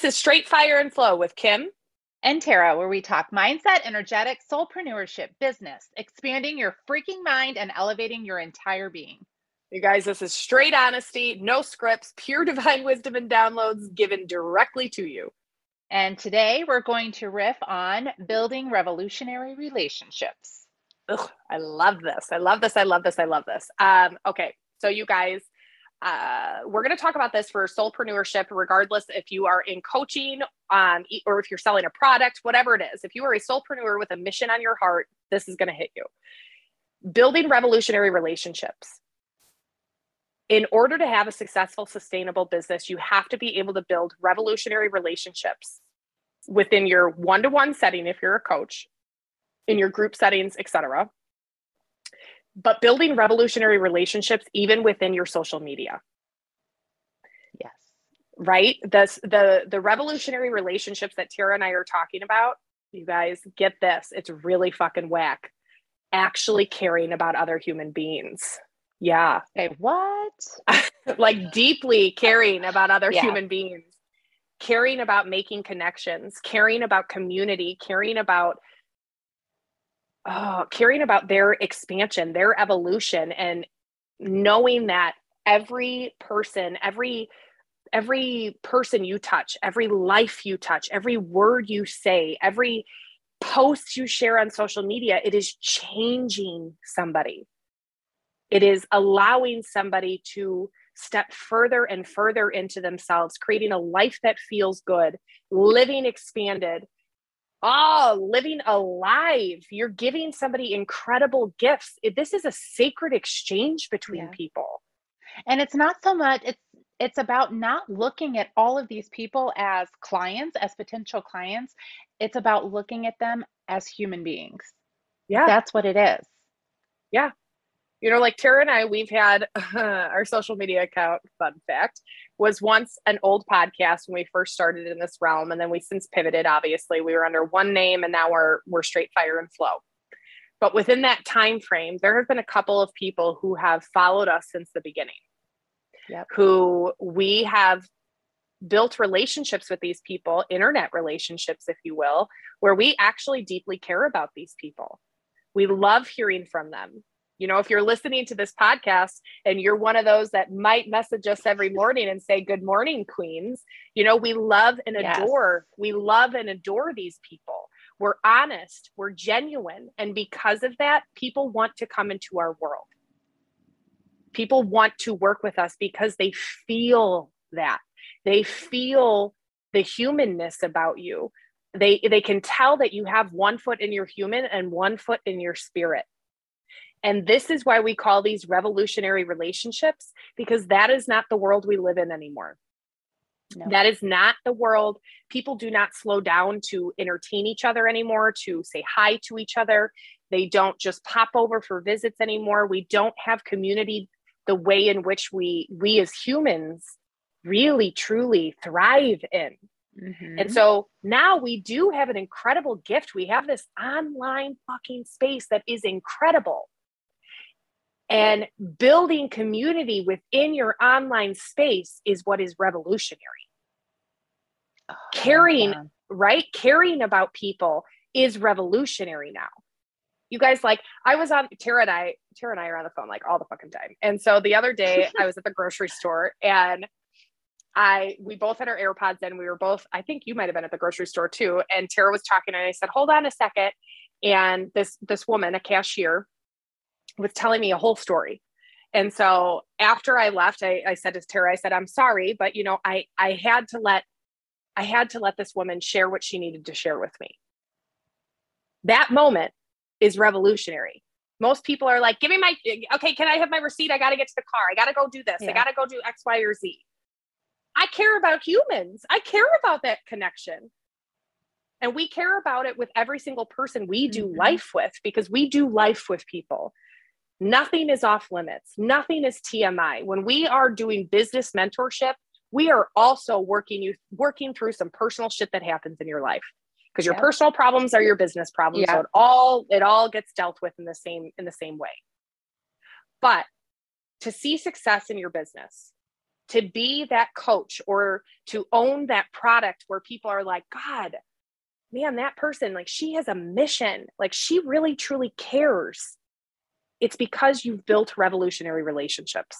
This is Straight Fire and Flow with Kim and Tara, where we talk mindset, energetic, soulpreneurship, business, expanding your freaking mind and elevating your entire being. You guys, this is straight honesty, no scripts, pure divine wisdom and downloads given directly to you. And today we're going to riff on building revolutionary relationships. Ugh, I love this. I love this. I love this. I love this. Um, okay, so you guys, uh, we're going to talk about this for soulpreneurship, regardless if you are in coaching um, or if you're selling a product, whatever it is. If you are a soulpreneur with a mission on your heart, this is going to hit you. Building revolutionary relationships. In order to have a successful, sustainable business, you have to be able to build revolutionary relationships within your one to one setting, if you're a coach, in your group settings, etc but building revolutionary relationships even within your social media. Yes. Right? The the the revolutionary relationships that tara and i are talking about you guys get this it's really fucking whack. Actually caring about other human beings. Yeah. Okay what? Like deeply caring about other yeah. human beings. Caring about making connections caring about community caring about oh, caring about their expansion, their evolution, and knowing that every person, every every person you touch, every life you touch, every word you say, every post you share on social media, it is changing somebody. It is allowing somebody to step further and further into themselves, creating a life that feels good, living expanded, oh, living alive. You're giving somebody incredible gifts. This is a sacred exchange between yeah. people. And it's not so much, it's it's about not looking at all of these people as clients, as potential clients. It's about looking at them as human beings. Yeah. That's what it is. Yeah you know, like Tara and I, we've had uh, our social media account, fun fact, was once an old podcast when we first started in this realm. And then we since pivoted, obviously. We were under one name and now we're we're straight fire and flow. But within that time frame, there have been a couple of people who have followed us since the beginning. Yep. Who we have built relationships with these people, internet relationships, if you will, where we actually deeply care about these people. We love hearing from them you know, if you're listening to this podcast and you're one of those that might message us every morning and say, Good morning, Queens, you know, we love and adore, yes. we love and adore these people. We're honest, we're genuine. And because of that, people want to come into our world. People want to work with us because they feel that. They feel the humanness about you. They they can tell that you have one foot in your human and one foot in your spirit and this is why we call these revolutionary relationships, because that is not the world we live in anymore. No. That is not the world. People do not slow down to entertain each other anymore, to say hi to each other. They don't just pop over for visits anymore. We don't have community the way in which we we as humans really truly thrive in. Mm-hmm. And so now we do have an incredible gift. We have this online fucking space that is incredible and building community within your online space is what is revolutionary. Oh, caring, yeah. right? Caring about people is revolutionary now. You guys like I was on Tara and I Tara and I are on the phone like all the fucking time. And so the other day I was at the grocery store and I we both had our AirPods in. We were both, I think you might have been at the grocery store too. And Tara was talking and I said, hold on a second. And this this woman, a cashier, was telling me a whole story. And so after I left, I, I said to Tara, I said, I'm sorry, but you know, I I had to let I had to let this woman share what she needed to share with me. That moment is revolutionary. Most people are like, give me my okay, can I have my receipt? I gotta get to the car. I gotta go do this. Yeah. I gotta go do X, Y, or Z. I care about humans. I care about that connection. And we care about it with every single person we do mm-hmm. life with because we do life with people. Nothing is off limits. Nothing is TMI. When we are doing business mentorship, we are also working you working through some personal shit that happens in your life because your yeah. personal problems are your business problems. Yeah. So it all it all gets dealt with in the same in the same way. But to see success in your business, to be that coach or to own that product where people are like, God, man, that person, like she has a mission, like she really truly cares. It's because you've built revolutionary relationships.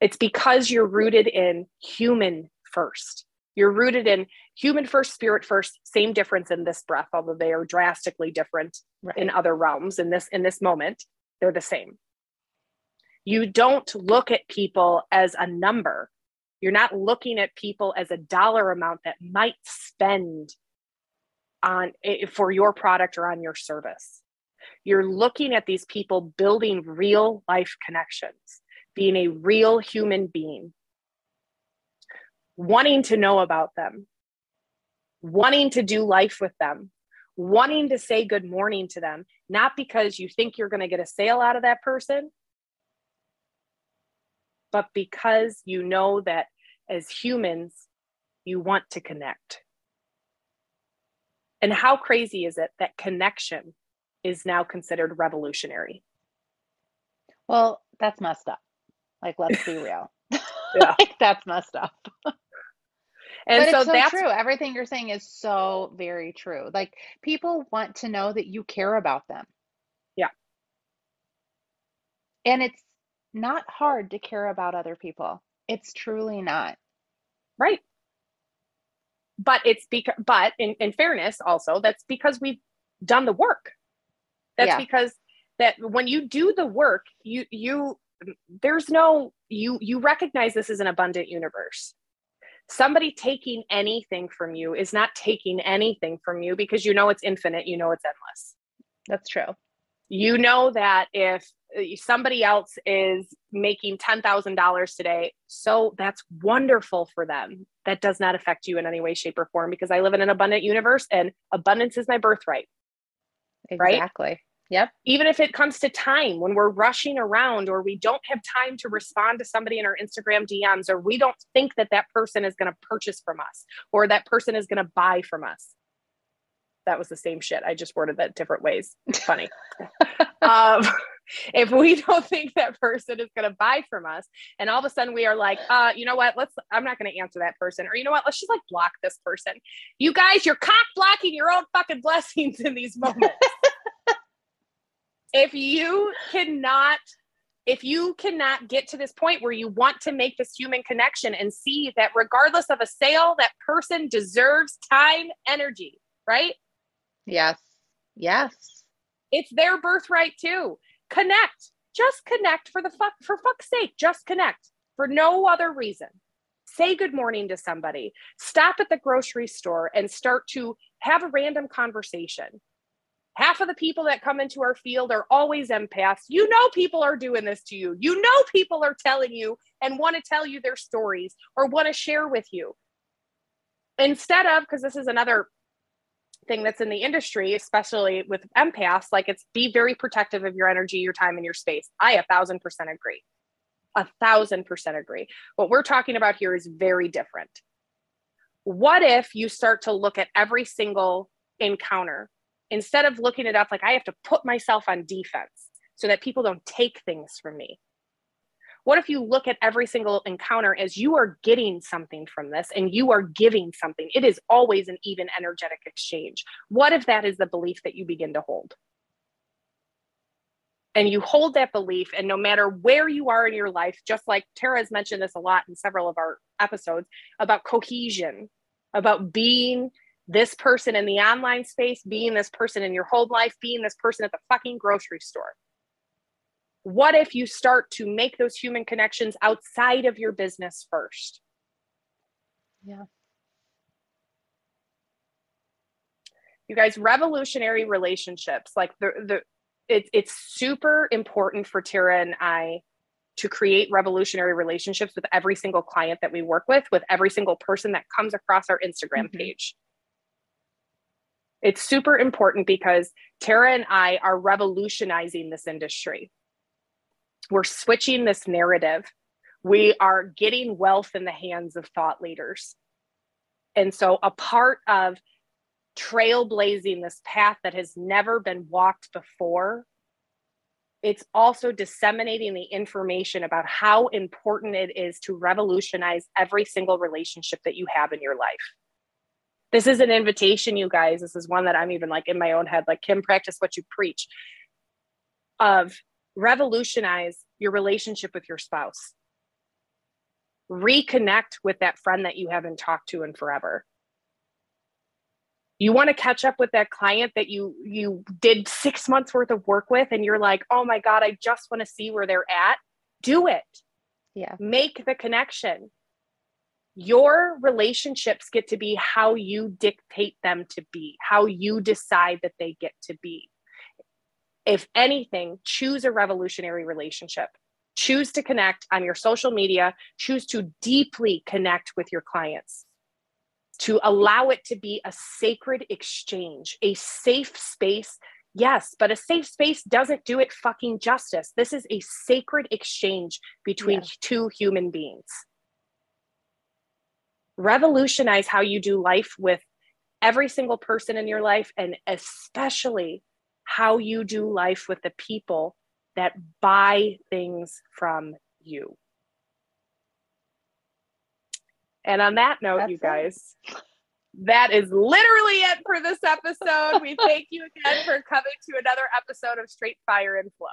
It's because you're rooted in human first. You're rooted in human first, spirit first, same difference in this breath, although they are drastically different right. in other realms. In this, in this moment, they're the same. You don't look at people as a number. You're not looking at people as a dollar amount that might spend on eh, for your product or on your service. You're looking at these people building real life connections, being a real human being, wanting to know about them, wanting to do life with them, wanting to say good morning to them, not because you think you're going to get a sale out of that person, but because you know that as humans, you want to connect. And how crazy is it that connection is now considered revolutionary? Well, that's messed up. Like, let's be real. yeah. like, that's messed up. And but so, so that's true. Everything you're saying is so very true. Like people want to know that you care about them. Yeah. And it's not hard to care about other people. It's truly not. Right. But it's because, but in, in fairness, also, that's because we've done the work. That's yeah. because that when you do the work, you, you, there's no, you, you recognize this is an abundant universe. Somebody taking anything from you is not taking anything from you because you know it's infinite, you know it's endless. That's true you know that if uh, somebody else is making $10,000 today, so that's wonderful for them. That does not affect you in any way, shape, or form because I live in an abundant universe and abundance is my birthright. Exactly. Right? Yep. Even if it comes to time when we're rushing around or we don't have time to respond to somebody in our Instagram DMs or we don't think that that person is going to purchase from us or that person is going to buy from us that was the same shit. I just worded that different ways. Funny. um, if we don't think that person is going to buy from us, and all of a sudden we are like, uh, you know what? Let's. I'm not going to answer that person, or you know what? Let's just like block this person. You guys, you're cock blocking your own fucking blessings in these moments. If you cannot if you cannot get to this point where you want to make this human connection and see that regardless of a sale that person deserves time energy right Yes. Yes. It's their birthright too. Connect. Just connect for the fuck for fuck's sake. Just connect for no other reason. Say good morning to somebody. Stop at the grocery store and start to have a random conversation. Half of the people that come into our field are always empaths. You know, people are doing this to you. You know, people are telling you and want to tell you their stories or want to share with you. Instead of, because this is another thing that's in the industry, especially with empaths, like it's be very protective of your energy, your time, and your space. I a thousand percent agree. A thousand percent agree. What we're talking about here is very different. What if you start to look at every single encounter instead of looking it up like I have to put myself on defense so that people don't take things from me? What if you look at every single encounter as you are getting something from this and you are giving something? It is always an even energetic exchange. What if that is the belief that you begin to hold? and you hold that belief and no matter where you are in your life just like tara has mentioned this a lot in several of our episodes about cohesion about being this person in the online space being this person in your whole life being this person at the fucking grocery store what if you start to make those human connections outside of your business first? Yeah. You guys, revolutionary relationships, like the the it, it's super important for Tara and I to create revolutionary relationships with every single client that we work with, with every single person that comes across our Instagram mm-hmm. page. It's super important because Tara and I are revolutionizing this industry we're switching this narrative. We are getting wealth in the hands of thought leaders. And so, a part of trailblazing this path that has never been walked before it's also disseminating the information about how important it is to revolutionize every single relationship that you have in your life. This is an invitation, you guys. This is one that I'm even like in my own head, like, Kim, practice what you preach of revolutionize your relationship with your spouse. Reconnect with that friend that you haven't talked to in forever you want to catch up with that client that you you did 6 months worth of work with and you're like, "Oh my god, I just want to see where they're at." Do it. Yeah. Make the connection. Your relationships get to be how you dictate them to be, how you decide that they get to be. If anything, choose a revolutionary relationship. Choose to connect on your social media, choose to deeply connect with your clients to allow it to be a sacred exchange, a safe space. Yes, but a safe space doesn't do it fucking justice. This is a sacred exchange between yeah. two human beings. Revolutionize how you do life with every single person in your life, and especially how you do life with the people that buy things from you. And on that note, That's you guys, it. that is literally it for this episode. we thank you again for coming to another episode of Straight Fire and Flow.